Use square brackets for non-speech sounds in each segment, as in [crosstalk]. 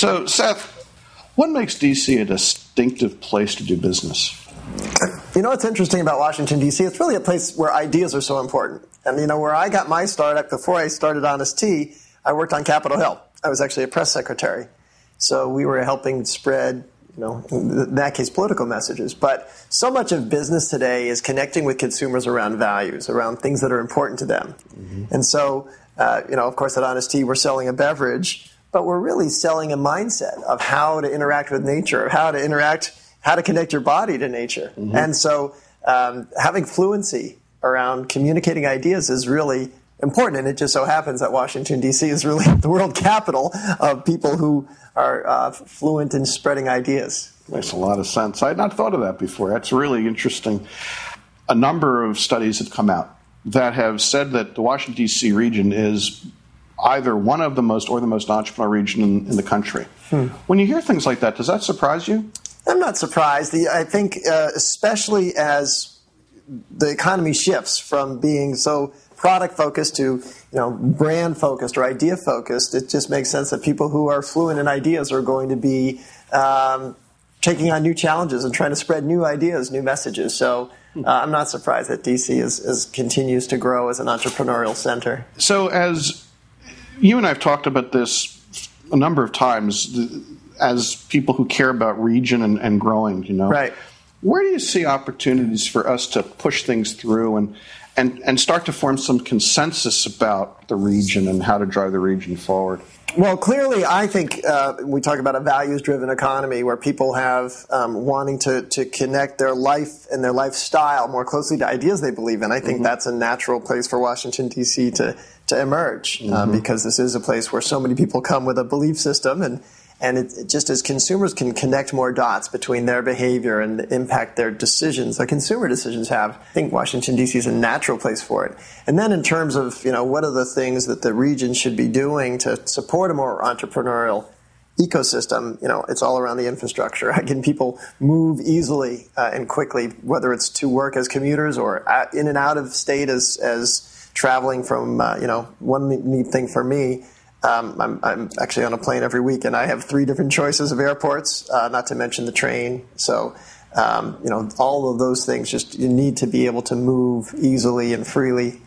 So, Seth, what makes DC a distinctive place to do business? You know what's interesting about Washington, D.C.? It's really a place where ideas are so important. And, you know, where I got my start, before I started Honest Tea, I worked on Capitol Hill. I was actually a press secretary. So we were helping spread, you know, in that case, political messages. But so much of business today is connecting with consumers around values, around things that are important to them. Mm-hmm. And so, uh, you know, of course, at Honest Tea, we're selling a beverage, but we're really selling a mindset of how to interact with nature, of how to interact, how to connect your body to nature. Mm-hmm. And so, um, having fluency around communicating ideas is really important. And it just so happens that Washington, D.C. is really [laughs] the world capital of people who are uh, fluent in spreading ideas. Makes a lot of sense. I had not thought of that before. That's really interesting. A number of studies have come out that have said that the Washington, D.C. region is either one of the most or the most entrepreneurial region in, in the country. Hmm. When you hear things like that, does that surprise you? I'm not surprised. The, I think, uh, especially as the economy shifts from being so product focused to you know brand focused or idea focused, it just makes sense that people who are fluent in ideas are going to be um, taking on new challenges and trying to spread new ideas, new messages. So. Uh, I'm not surprised that DC is, is, continues to grow as an entrepreneurial center. So, as you and I have talked about this a number of times, as people who care about region and, and growing, you know, right? Where do you see opportunities for us to push things through and and, and start to form some consensus about the region and how to drive the region forward? Well, clearly, I think uh, we talk about a values driven economy where people have um, wanting to, to connect their life and their lifestyle more closely to ideas they believe in. I think mm-hmm. that's a natural place for Washington, D.C. to, to emerge uh, mm-hmm. um, because this is a place where so many people come with a belief system and and it, it, just as consumers can connect more dots between their behavior and the impact their decisions, their consumer decisions have, I think Washington D.C. is a natural place for it. And then in terms of you know what are the things that the region should be doing to support a more entrepreneurial ecosystem, you know, it's all around the infrastructure. [laughs] How can people move easily uh, and quickly, whether it's to work as commuters or at, in and out of state as as traveling from, uh, you know, one neat thing for me um, I'm, I'm, actually on a plane every week, and I have three different [laughs] choices of airports, uh, not to mention the train. So, um, you know, all of those things just you need to be able to move easily and freely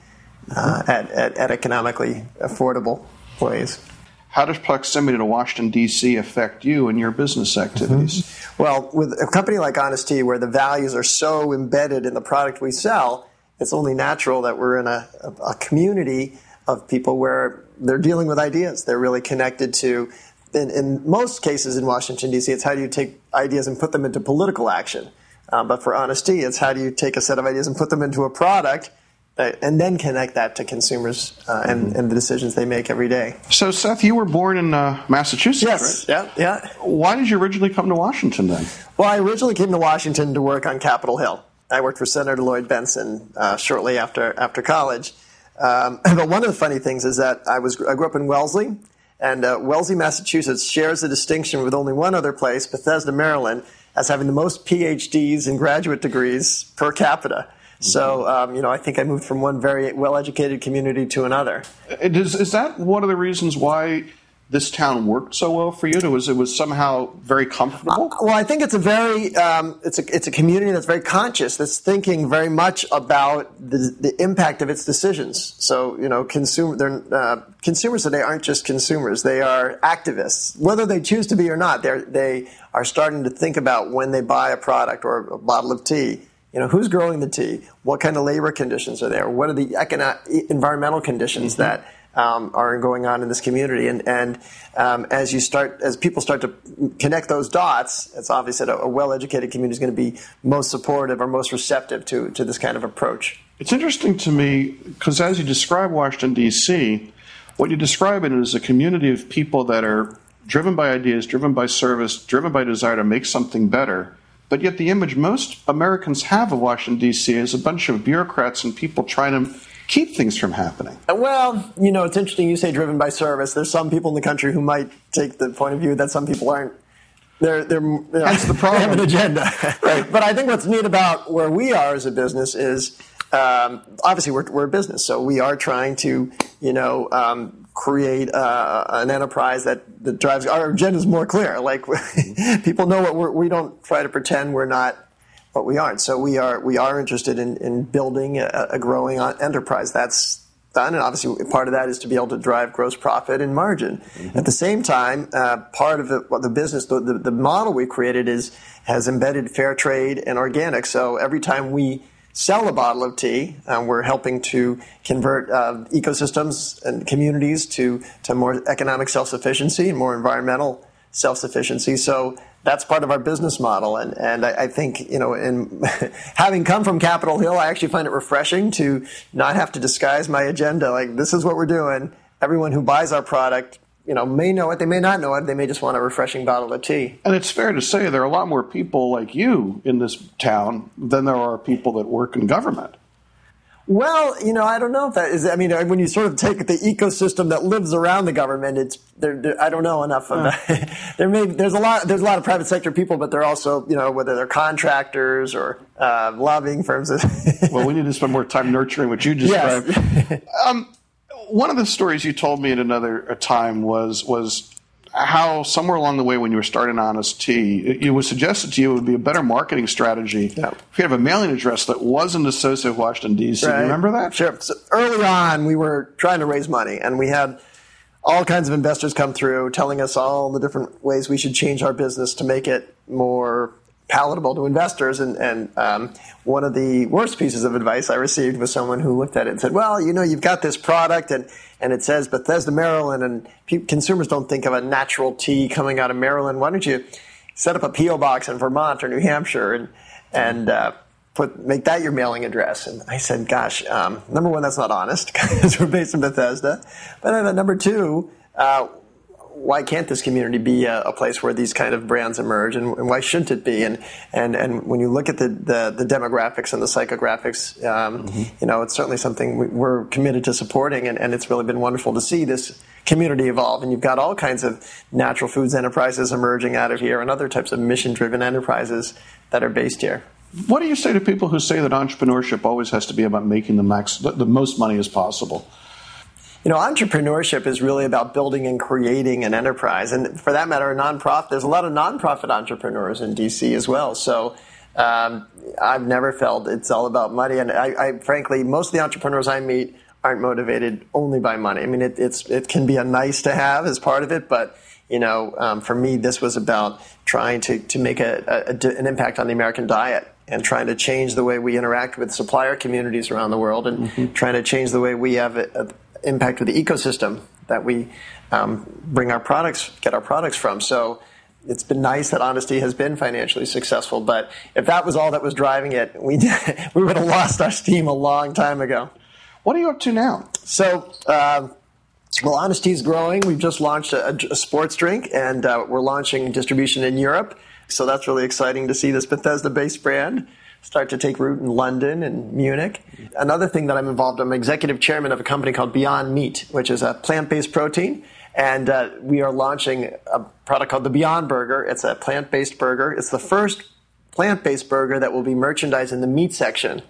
uh, at, at, at, economically affordable ways. How does proximity to Washington, D.C. affect you and your business activities? Mm-hmm. Well, with a company like Honest Tea, where the values are so embedded in the product we sell, it's only natural that we're in a, a, community of people where they're dealing with ideas. They're really connected to, in, in most cases in Washington, D.C., it's how do you take ideas and put them into political action. Um, but for Honest Tea, it's how do you take a set of ideas and put them into a product and then connect that to consumers uh, and, mm-hmm. and, the decisions they make every day. So, Seth, you were born in uh, Massachusetts, yes, right? Yeah, yeah. Why did you originally come to Washington then? Well, I originally came to Washington to work on Capitol Hill. I worked for Senator Lloyd Bentsen uh, shortly after after college. Um, [clears throat] but one of the funny things is that I was I grew up in Wellesley, and uh, Wellesley, Massachusetts, shares a distinction with only one other place, Bethesda, Maryland, as having the most PhDs and graduate degrees per capita. So, mm-hmm. um, you know, I think I moved from one very well-educated community to another. Is, is that one of the reasons why this town worked so well for you? It was it was somehow very comfortable. Uh, well, I think it's a very um, it's a it's a community that's very conscious, that's thinking very much about the, the impact of its decisions. So you know, consumer uh, consumers today aren't just consumers; they are activists, whether they choose to be or not. They they are starting to think about when they buy a product or a bottle of tea. You know, who's growing the tea? What kind of labor conditions are there? What are the economic, environmental conditions mm-hmm. that um, are going on in this community. And, and um, as you start, as people start to connect those dots, it's obvious that a, a well-educated community is going to be most supportive or most receptive to, to this kind of approach. It's interesting to me because as you describe Washington D.C., what you describe it as a community of people that are driven by ideas, driven by service, driven by desire to make something better. But yet, the image most Americans have of Washington, D.C. is a bunch of bureaucrats and people trying to keep things from happening? Well, you know, it's interesting you say driven by service. There's some people in the country who might take the point of view that some people aren't. They're, they're, you know, That's the problem. [laughs] They have an agenda. [laughs] right. But I think what's neat about where we are as a business is um, obviously we're, we're a business, so we are trying to, you know, um, create uh, an enterprise that, that drives our agenda is more clear. Like [laughs] people know what we're, we don't try to pretend we're not what we aren't. So we are we are interested in, in building a, a growing enterprise. That's done, and obviously part of that is to be able to drive gross profit and margin. Mm-hmm. At the same time, uh, part of the, the business, the, the, the model we created is has embedded fair trade and organic. So every time we sell a bottle of tea. Um, we're helping to convert uh, ecosystems and communities to, to more economic self sufficiency and more environmental self sufficiency. So that's part of our business model. And, and I, I think, you know, in [laughs] having come from Capitol Hill, I actually find it refreshing to not have to disguise my agenda. Like, this is what we're doing. Everyone who buys our product you know, may know it, they may not know it, they may just want a refreshing bottle of tea. And it's fair to say there are a lot more people like you in this town than there are people that work in government. Well, you know, I don't know if that is. I mean, when you sort of take the ecosystem that lives around the government, it's there. there I don't know enough of that. [laughs] there may there's a lot there's a lot of private sector people, but they're also you know whether they're contractors or uh, lobbying firms. [laughs] well, we need to spend more time nurturing what you described. Yes. um, one of the stories you told me at another time was was how somewhere along the way when you were starting Honest Tea, it, it was suggested to you it would be a better marketing strategy yeah. if you have a mailing address that wasn't associated with Washington D.C. Right. remember that? Sure. So early on, we were trying to raise money, and we had all kinds of investors come through telling us all the different ways we should change our business to make it more palatable to investors. And, and um, one of the worst pieces of advice I received was someone who looked at it and said, "Well, you know, you've got this product, and and it says Bethesda, Maryland, and consumers don't think of a natural tea coming out of Maryland. Why don't you set up a PO box in Vermont or New Hampshire and and uh, put make that your mailing address?" And I said, "Gosh, um, number one, that's not honest [laughs] because we're based in Bethesda, but then number two. Uh, why can't this community be a, a, place where these kind of brands emerge, and, and, why shouldn't it be? And and and when you look at the the, the demographics and the psychographics, um, mm-hmm. you know, it's certainly something we, are committed to supporting, and, and it's really been wonderful to see this community evolve. And you've got all kinds of natural foods enterprises emerging out of here, and other types of mission driven enterprises that are based here. What do you say to people who say that entrepreneurship always has to be about making the max the most money as possible? You know, entrepreneurship is really about building and creating an enterprise. And for that matter, a nonprofit, there's a lot of nonprofit entrepreneurs in DC as well. So um, I've never felt it's all about money. And I, I, frankly, most of the entrepreneurs I meet aren't motivated only by money. I mean, it, it's, it can be a nice to have as part of it, but you know, um, for me, this was about trying to, to make a, a, an impact on the American diet and trying to change the way we interact with supplier communities around the world and mm-hmm. trying to change the way we have impact with the ecosystem that we um, bring our products, get our products from. So it's been nice that Honest Tea has been financially successful, but if that was all that was driving it, we [laughs] we would have lost our steam a long time ago. What are you up to now? So. Uh, well, Honest Tea is growing. We've just launched a, a sports drink, and uh, we're launching distribution in Europe. So that's really exciting to see this Bethesda-based brand start to take root in London and Munich. Another thing that I'm involved, in I'm executive chairman of a company called Beyond Meat, which is a plant-based protein. And uh, we are launching a product called the Beyond Burger. It's a plant-based burger. It's the first plant-based burger that will be merchandised in the meat section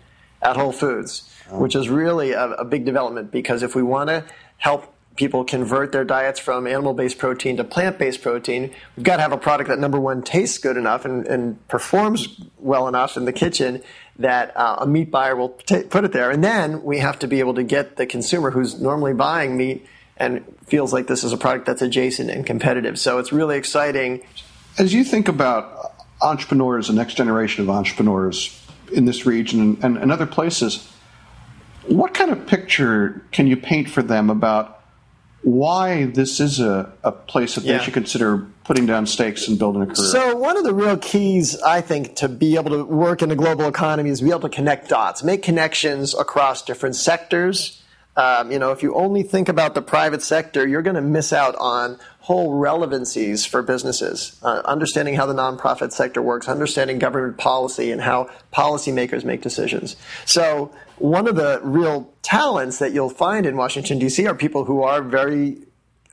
at Whole Foods, oh. which is really a, a big development because if we want to help people convert their diets from animal-based protein to plant-based protein, we've got to have a product that number one tastes good enough and, and performs well enough in the kitchen that uh, a meat buyer will t- put it there. And then we have to be able to get the consumer who's normally buying meat and feels like this is a product that's adjacent and competitive. So it's really exciting. As you think about entrepreneurs, the next generation of entrepreneurs in this region and, and other places, what kind of picture can you paint for them about why this is a, a place that yeah. they should consider putting down stakes and building a career. So one of the real keys, I think, to be able to work in a global economy is be able to connect dots, make connections across different sectors. Um, you know, if you only think about the private sector, you're going to miss out on whole relevancies for businesses. Uh, understanding how the nonprofit sector works, understanding government policy, and how policymakers make decisions. So one of the real talents that you'll find in Washington D.C. are people who are very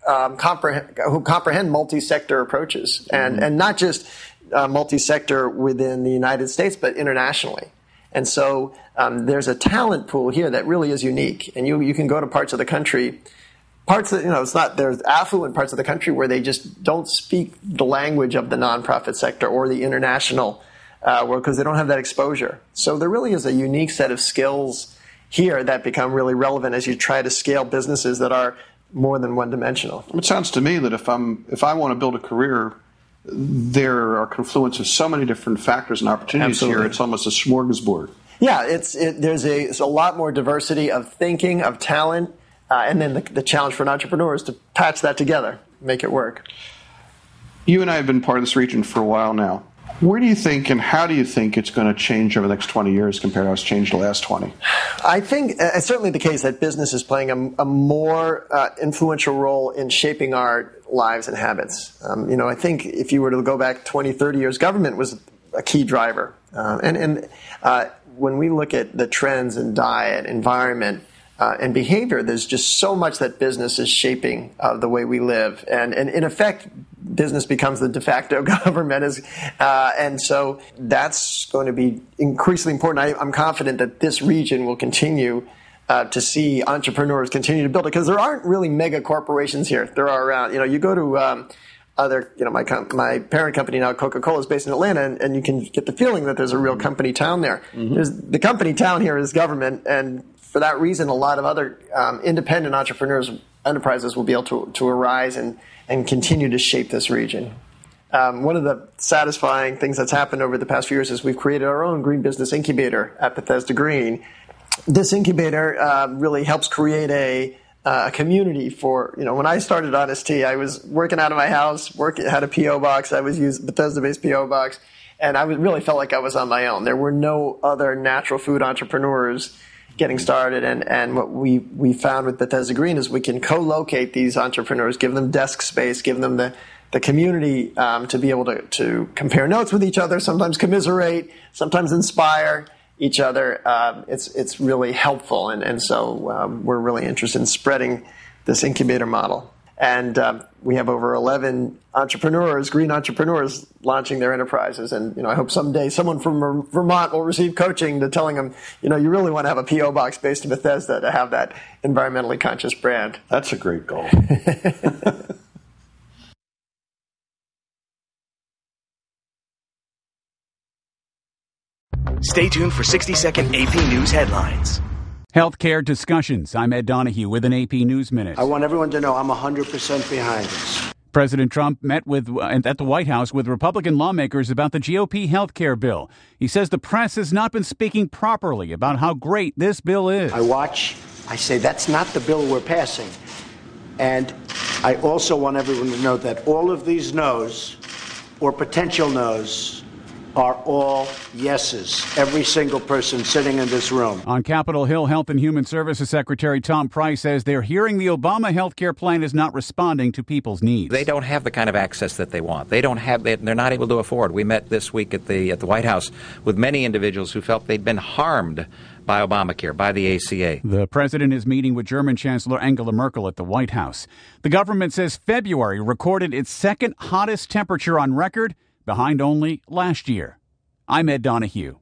um, comprehend, who comprehend multi-sector approaches, and mm-hmm. and not just uh, multi-sector within the United States, but internationally. And so um, there's a talent pool here that really is unique, and you you can go to parts of the country parts that, you know it's not there's affluent parts of the country where they just don't speak the language of the nonprofit sector or the international uh, world because they don't have that exposure. So there really is a unique set of skills here that become really relevant as you try to scale businesses that are more than one dimensional. It sounds to me that if I'm if I want to build a career, there are confluence of so many different factors and opportunities Absolutely. here. It's almost a smorgasbord. Yeah, it's it, there's a, it's a lot more diversity of thinking, of talent, uh, and then the, the challenge for an entrepreneur is to patch that together, make it work. You and I have been part of this region for a while now. Where do you think and how do you think it's going to change over the next 20 years compared to how it's changed the last 20? I think uh, it's certainly the case that business is playing a, a more uh, influential role in shaping our lives and habits. Um, you know, I think if you were to go back 20, 30 years, government was a key driver. Uh, and and uh, when we look at the trends in diet, environment, uh, and behavior, there's just so much that business is shaping uh, the way we live. And, and in effect, business becomes the de facto [laughs] government. Is, uh, and so that's going to be increasingly important. I, I'm confident that this region will continue uh, to see entrepreneurs continue to build it because there aren't really mega corporations here. There are around, you know, you go to um, other, you know, my com- my parent company now, Coca Cola, is based in Atlanta, and, and, you can get the feeling that there's a real company town there. Mm-hmm. The company town here is government, and for that reason, a lot of other um, independent entrepreneurs enterprises will be able to, to arise and, and continue to shape this region. Um, one of the satisfying things that's happened over the past few years is we've created our own green business incubator at Bethesda Green. This incubator uh, really helps create a uh, community for you know when I started Honest Tea, I was working out of my house, work had a PO box. I was using Bethesda-based PO box, and I was, really felt like I was on my own. There were no other natural food entrepreneurs getting started, and and what we we found with Bethesda Green is we can co-locate these entrepreneurs, give them desk space, give them the the community um, to be able to to compare notes with each other, sometimes commiserate, sometimes inspire each other, um, it's it's really helpful, and and so um, we're really interested in spreading this incubator model. And um, we have over 11 entrepreneurs, green entrepreneurs, launching their enterprises. And you know, I hope someday someone from Vermont will receive coaching to telling them, you know, you really want to have a PO box based in Bethesda to have that environmentally conscious brand. That's a great goal. [laughs] Stay tuned for 60 second AP News headlines. Healthcare discussions. I'm Ed Donahue with an AP News Minute. I want everyone to know I'm 100% behind this. President Trump met with uh, at the White House with Republican lawmakers about the GOP health care bill. He says the press has not been speaking properly about how great this bill is. I watch, I say that's not the bill we're passing. And I also want everyone to know that all of these no's or potential no's are all yeses. Every single person sitting in this room. On Capitol Hill, Health and Human Services Secretary Tom Price says they're hearing the Obama health care plan is not responding to people's needs. They don't have the kind of access that they want. They don't have. They're not able to afford. We met this week at the at the White House with many individuals who felt they'd been harmed by Obamacare, by the ACA. The president is meeting with German Chancellor Angela Merkel at the White House. The government says February recorded its second hottest temperature on record behind only last year. I'm Ed Donahue.